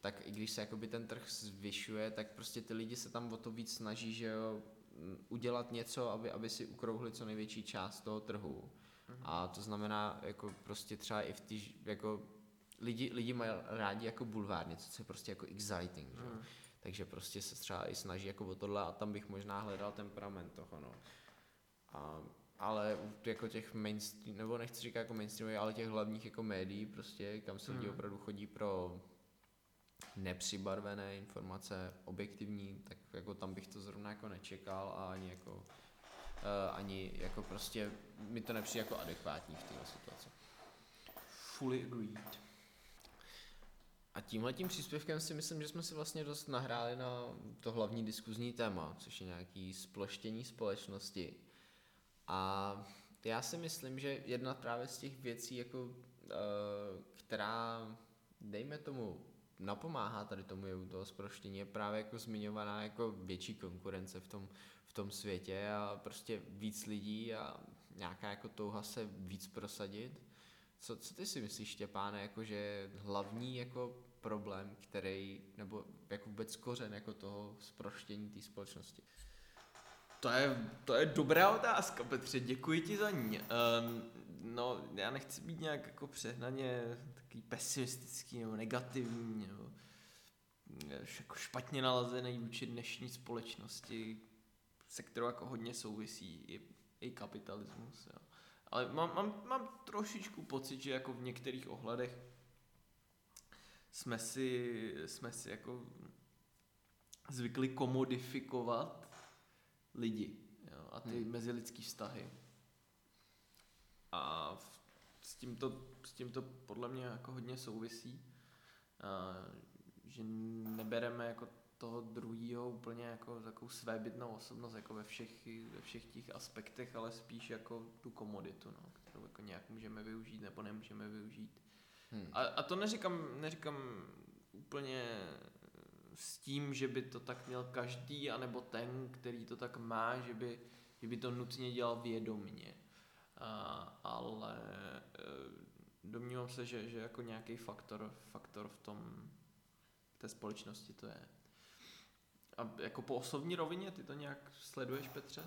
tak i když se jakoby ten trh zvyšuje, tak prostě ty lidi se tam o to víc snaží, že jo, udělat něco, aby, aby si ukrouhli co největší část toho trhu. A to znamená, jako prostě třeba i v tý, jako lidi, lidi mají rádi jako bulvár, něco, co je prostě jako exciting, že? Mm. Takže prostě se třeba i snaží jako o tohle a tam bych možná hledal temperament toho, no. A, ale jako těch mainstream, nebo nechci říkat jako mainstream, ale těch hlavních jako médií prostě, kam se lidi mm. opravdu chodí pro nepřibarvené informace, objektivní, tak jako tam bych to zrovna jako nečekal a ani jako ani jako prostě mi to nepřijde jako adekvátní v této situaci. Fully agreed. A tímhle tím příspěvkem si myslím, že jsme si vlastně dost nahráli na to hlavní diskuzní téma, což je nějaký sploštění společnosti. A já si myslím, že jedna právě z těch věcí, jako, uh, která, dejme tomu, napomáhá tady tomu jevu toho sproštění, je právě jako zmiňovaná jako větší konkurence v tom v tom světě a prostě víc lidí a nějaká jako touha se víc prosadit. Co, co ty si myslíš, Štěpáne, jako že hlavní jako problém, který, nebo jako vůbec kořen jako toho zproštění té společnosti? To je, to je dobrá otázka, Petře, děkuji ti za ní. Um, no, já nechci být nějak jako přehnaně takový pesimistický nebo negativní, nebo jako špatně nalazený vůči dnešní společnosti, se kterou jako hodně souvisí i, i kapitalismus. Jo. Ale mám, mám, mám trošičku pocit, že jako v některých ohledech jsme si, jsme si jako zvykli komodifikovat lidi jo, a ty hmm. mezilidský vztahy. A v, s, tímto, s tímto podle mě jako hodně souvisí, a, že nebereme jako toho druhého úplně jako takovou svébytnou osobnost jako ve všech, ve všech těch aspektech, ale spíš jako tu komoditu, no, kterou jako nějak můžeme využít nebo nemůžeme využít. Hmm. A, a to neříkám, neříkám úplně s tím, že by to tak měl každý, anebo ten, který to tak má, že by, že by to nutně dělal vědomně. A, ale e, domnívám se, že, že jako nějaký faktor, faktor v tom v té společnosti to je. A jako po osobní rovině ty to nějak sleduješ, Petře?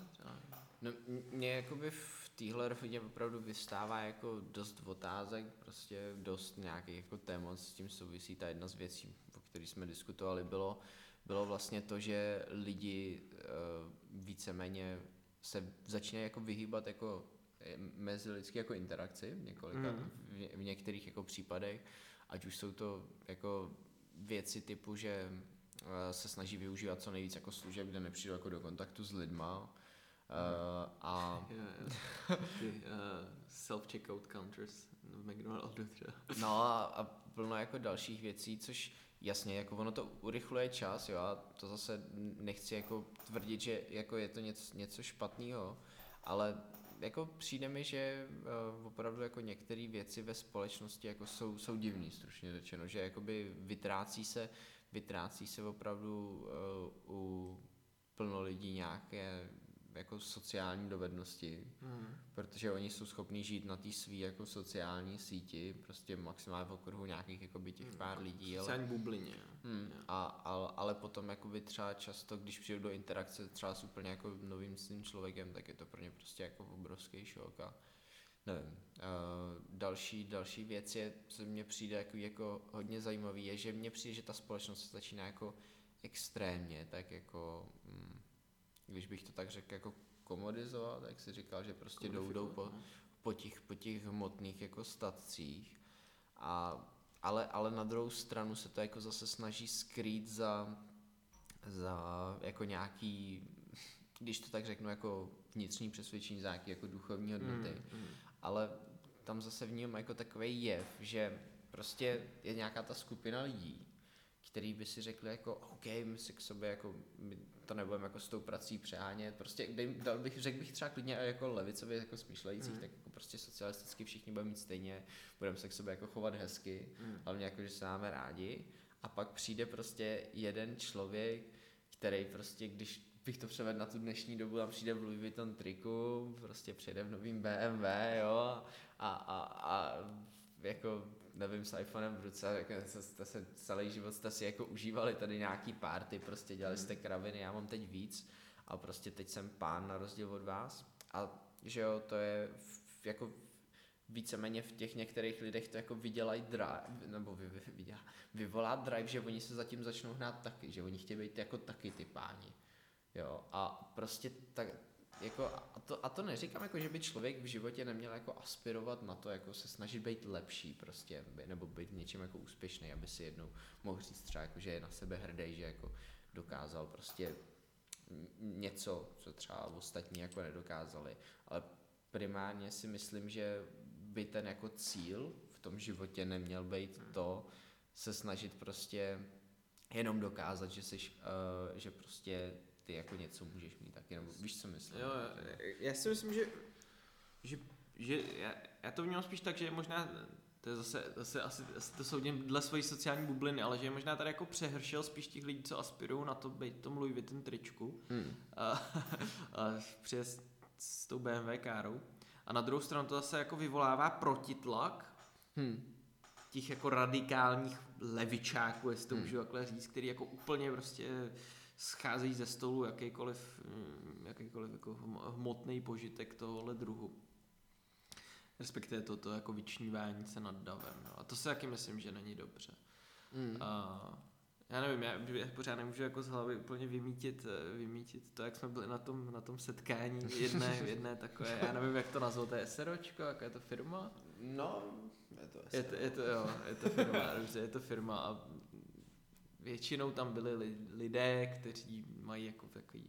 No, mě jakoby v téhle rovině opravdu vystává jako dost otázek, prostě dost nějakých jako témat s tím souvisí. Ta jedna z věcí, o které jsme diskutovali, bylo, bylo vlastně to, že lidi uh, víceméně se začínají jako vyhýbat jako mezilidské jako interakci v několika, Mm. v, v některých jako případech, ať už jsou to jako věci typu, že eh, se snaží využívat co nejvíc jako služeb, kde nepřijdou jako do kontaktu s lidma, Uh, a. Ty uh, self-checkout counters v McDonaldu třeba. No a, a plno jako dalších věcí, což jasně, jako ono to urychluje čas, jo, a to zase nechci jako tvrdit, že jako je to něco, něco špatného, ale jako přijde mi, že uh, opravdu jako některé věci ve společnosti jako jsou, jsou divný, stručně řečeno, že jakoby vytrácí se, vytrácí se opravdu uh, u plno lidí nějaké jako sociální dovednosti, Hmm. protože oni jsou schopní žít na té svý jako sociální síti, prostě maximálně v okruhu nějakých jako by těch Hmm, pár jako lidí, ale, Sociální bublině. hmm, Jo. a, ale, ale potom jakoby třeba často, když přijdu do interakce třeba s úplně jako novým svým člověkem, tak je to pro ně prostě jako obrovský šok a nevím. Uh, další, další věc je, co mně přijde jako, jako hodně zajímavý, je, že mně přijde, že ta společnost se začíná jako extrémně, tak jako, mm, když bych to tak řekl, jako komodizovat, jak si říkal, že prostě jdou, jdou po, Kodifikovat, po těch, po těch hmotných jako statcích. A, ale, ale na druhou stranu se to jako zase snaží skrýt za, za jako nějaký, když to tak řeknu, jako vnitřní přesvědčení, za nějaký jako duchovní no. hodnoty. Hmm, hmm. Ale tam zase vnímám jako takový jev, že prostě je nějaká ta skupina lidí, který by si řekli jako OK, my si k sobě jako, my to nebudeme jako s tou prací přehánět, prostě dal bych, řekl bych třeba klidně jako levicově jako smýšlejících, Mm. tak jako prostě socialisticky všichni budeme mít stejně, budeme se k sobě jako chovat hezky, Hmm. hlavně jako, že se máme rádi a pak přijde prostě jeden člověk, který prostě, když bych to převedl na tu dnešní dobu, tam přijde v Louis Vuitton triku, prostě přijde v novým BMW, jo, a, a, a jako nevím, s iPhonem v ruce, jako jste, se celý život jste si jako užívali tady nějaký party, prostě dělali jste kraviny, já mám teď víc a prostě teď jsem pán na rozdíl od vás a že jo, to je v, jako víceméně v těch některých lidech to jako vydělají drive, nebo vy, vy, vydělá, vyvolá drive, že oni se zatím začnou hnát taky, že oni chtějí být jako taky ty páni. Jo, a prostě tak, jako, a, to, a to neříkám jako, že by člověk v životě neměl jako aspirovat na to, jako se snažit být lepší prostě, nebo být v něčem jako úspěšný, aby si jednou mohl říct třeba, jako, že je na sebe hrdý, že jako dokázal prostě něco, co třeba ostatní jako nedokázali, ale primárně si myslím, že by ten jako cíl v tom životě neměl být to se snažit prostě jenom dokázat, že jsi, uh, že prostě ty jako něco můžeš mít taky, nebo víš, co myslím? Jo, já si myslím, že, že, že já, já to vnímám spíš tak, že je možná, to je zase, zase asi, asi to soudím dle svojí sociální bubliny, ale že je možná tady jako přehršel spíš těch lidí, co aspirují na to být tom Louis Vuitton tričku Hmm. a, a přes s tou BMW károu. A na druhou stranu to zase jako vyvolává protitlak Hmm. těch jako radikálních levičáků, jestli to Hmm. můžu takhle říct, který jako úplně prostě scházejí ze stolu jakýkoliv, mm, jakýkoliv jako hmo- hmotný požitek tohohle druhu. Respektive toto jako vyčnívání se nad davem. No. A to si taky myslím, že není dobře. Hmm. A já nevím, já, já pořád nemůžu jako z hlavy úplně vymítit, eh, vymítit to, jak jsme byli na tom, na tom setkání jedné, jedné takové, já nevím, jak to nazvat, to je SROčko, jaká je to firma? No, je to Je to, je to, jo, je to firma, dobře, je to firma a většinou tam byli li, lidé, kteří mají jako takový,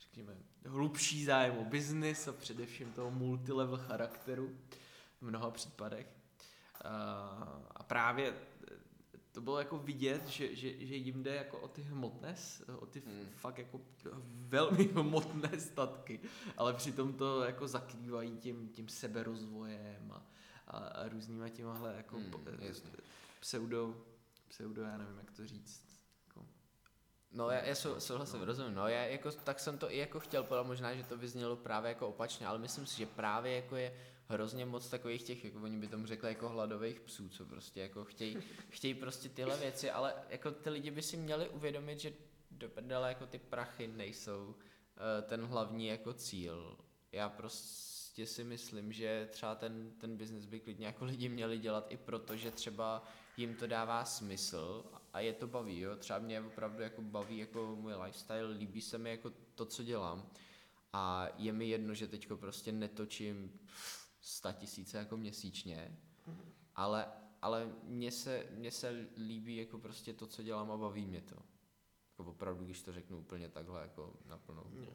řekněme, hlubší zájem o biznis a především toho multilevel charakteru v mnoha případech. A, právě to bylo jako vidět, že, že, že jim jde jako o ty hmotné, o ty Hmm. fakt jako velmi hmotné statky, ale přitom to jako zakrývají tím, tím seberozvojem a, a, a různýma těmahle jako Hmm, po- pseudo, pseudo, já nevím, jak to říct. Jako, No já, já sou, souhlasím, No. rozumím, no já jako, tak jsem to i jako chtěl podat, možná, že to vyznělo právě jako opačně, ale myslím si, že právě jako je hrozně moc takových těch, jako oni by tomu řekli jako hladových psů, co prostě jako chtějí, chtějí prostě tyhle věci, ale jako ty lidi by si měli uvědomit, že do prdele jako ty prachy nejsou uh, ten hlavní jako cíl. Já prostě si myslím, že třeba ten, ten biznis by klidně jako lidi měli dělat i proto, že třeba jim to dává smysl a je to baví, jo. Třeba mě opravdu jako baví jako můj lifestyle, líbí se mi jako to, co dělám. A je mi jedno, že teďko prostě netočím 100 tisíce jako měsíčně, ale, ale mně se, mně se líbí jako prostě to, co dělám a baví mě to. Jako opravdu, když to řeknu úplně takhle jako naplno. Jo.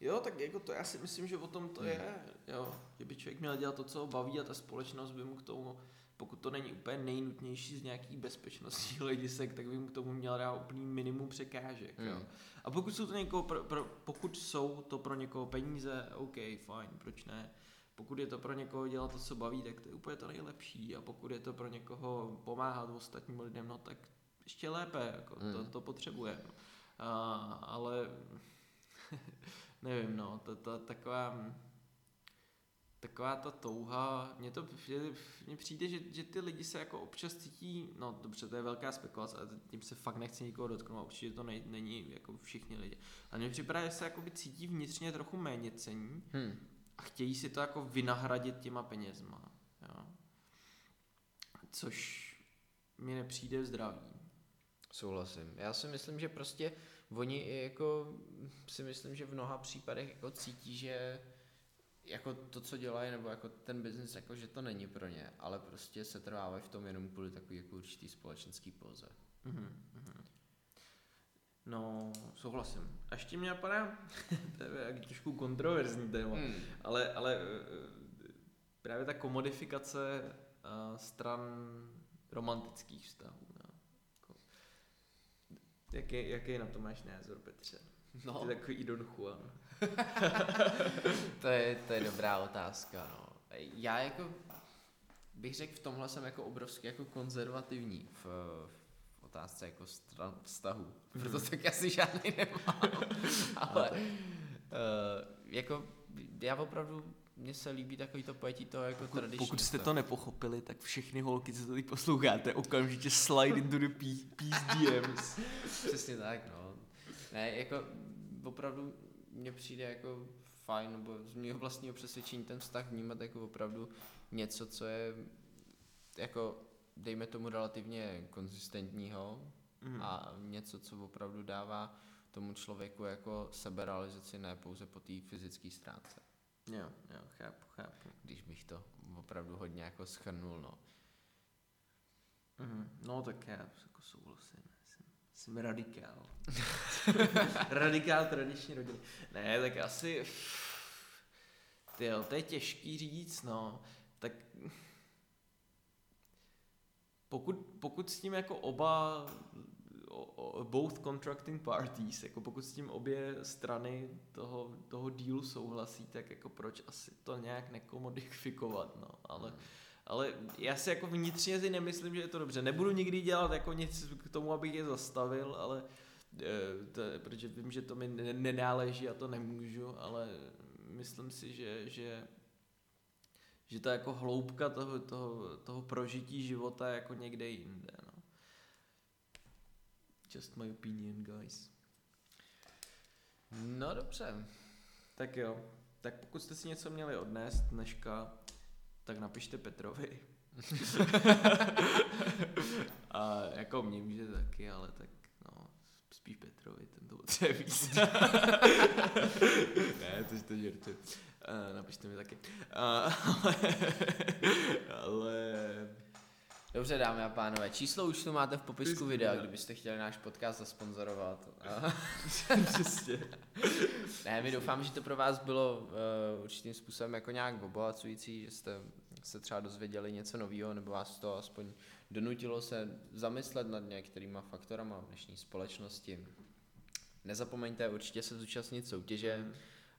Jo, tak jako to já si myslím, že o tom to Hmm. je, jo, že by člověk měl dělat to, co ho baví a ta společnost by mu k tomu, pokud to není úplně nejnutnější z nějakých bezpečnostních hledisek, tak by mu k tomu měl dát úplný minimum překážek, jo. Hmm. A pokud jsou to někoho, pro, pro, pokud jsou to pro někoho peníze, OK, fajn, proč ne? Pokud je to pro někoho dělat to, co baví, tak to je úplně to nejlepší. A pokud je to pro někoho pomáhat ostatním lidem, no tak ještě lépe, jako to, Hmm. to potřebujeme. A, ale nevím, no, to, to, taková, taková ta touha, mně to mně přijde, že, že ty lidi se jako občas cítí, no dobře, to je velká spekulace, ale tím se fakt nechci nikoho dotknout, a určitě to nej, není jako všichni lidi. A mně připadá, že se jakoby cítí vnitřně trochu méně cení Hmm. a chtějí si to jako vynahradit těma penězma, jo. Což mi nepřijde zdravý. Souhlasím. Já si myslím, že prostě oni jako si myslím, že v mnoha případech jako cítí, že jako to, co dělají, nebo jako ten biznis, jako že to není pro ně, ale prostě se trvávají v tom jenom kvůli takový jako určitý společenský poze. Mhm, mhm. No, souhlasím. A ještě mě napadá, to je jak trošku kontroverzní téma, Hmm. ale, ale eh, právě ta komodifikace eh, stran romantických vztahů. No. Jako, jaký, jaký na to máš názor, Petře? No, Ty takový Don Juan. to je, to je dobrá otázka, no. Já jako bych řekl, v tomhle jsem jako obrovsky jako konzervativní v, v otázce jako stran vztahu. Proto Mhm. tak asi žádný nemám. Ale uh, jako já opravdu, mně se líbí takový to pojetí toho jako Pokud, tradiční pokud jste to nepochopili, tak všechny holky, co tady posloucháte, okamžitě slide into the pe- peace DMs. Přesně tak, no. Ne, jako opravdu mně přijde jako fajn, nebo z mého vlastního přesvědčení ten vztah vnímat jako opravdu něco, co je jako dejme tomu relativně konzistentního Mhm. a něco, co opravdu dává tomu člověku jako seberealizaci ne pouze po té fyzické stránce. Jo, jo, chápu, chápu. Když bych to opravdu hodně jako schrnul, no. Mhm. No tak já jako souhlasím. Jsem, radikál. radikál tradiční rodiny. Ne, tak asi... Ty to je těžký říct, no. Tak pokud, pokud s tím jako oba both contracting parties, jako pokud s tím obě strany toho, toho dealu souhlasí, tak jako proč asi to nějak nekomodifikovat, no, ale ale já si jako vnitřně si nemyslím, že je to dobře. Nebudu nikdy dělat jako nic k tomu, abych je zastavil, ale eh, to, je- protože vím, že to mi ne- nenáleží a to nemůžu, ale myslím si, že, že že ta jako hloubka toho, toho, toho prožití života je jako někde jinde. No. Just my opinion, guys. No dobře. Tak jo, tak pokud jste si něco měli odnést dneška, tak napište Petrovi. A jako mě můžete taky, ale tak no, spíš Petrovi, ten to potřebuje víc. ne, to to žertuju. Uh, napište mi taky. Uh, ale, ale Dobře, dámy a pánové, číslo už tu máte v popisku videa, kdybyste chtěli náš podcast zasponzorovat. Přesně. ne, my doufám, že to pro vás bylo uh, určitým způsobem jako nějak obohacující, že jste se třeba dozvěděli něco nového, nebo vás to aspoň donutilo se zamyslet nad některýma faktorama v dnešní společnosti. Nezapomeňte určitě se zúčastnit soutěže.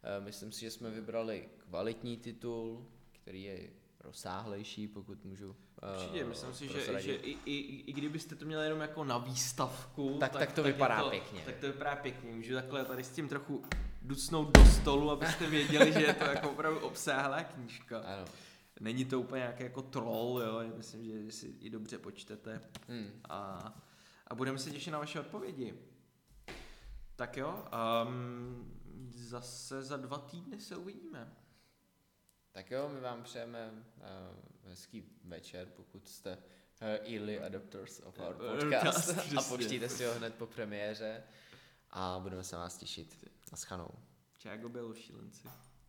Eh, Myslím si, že jsme vybrali kvalitní titul, který je rozsáhlejší, pokud můžu. Určitě, myslím si, že, že i, i, i, kdybyste to měli jenom jako na výstavku, Tak- tak to je vypadá pěkně. Tak to vypadá pěkně. Můžu takhle tady s tím trochu ducnout do stolu, abyste věděli, že je to jako opravdu obsáhlá knížka. Ano. Není to úplně nějaký jako troll, jo, já myslím, že si i dobře počtete Hmm. a, a budeme se těšit na vaše odpovědi. Tak jo, um, zase za dva týdny se uvidíme. Tak jo, my vám přejeme uh, hezký večer, pokud jste uh, early adopters of our Eh, podcast a počtíte si ho hned po premiéře a budeme se vás těšit. Naschanou. Chicago bylo šílenci.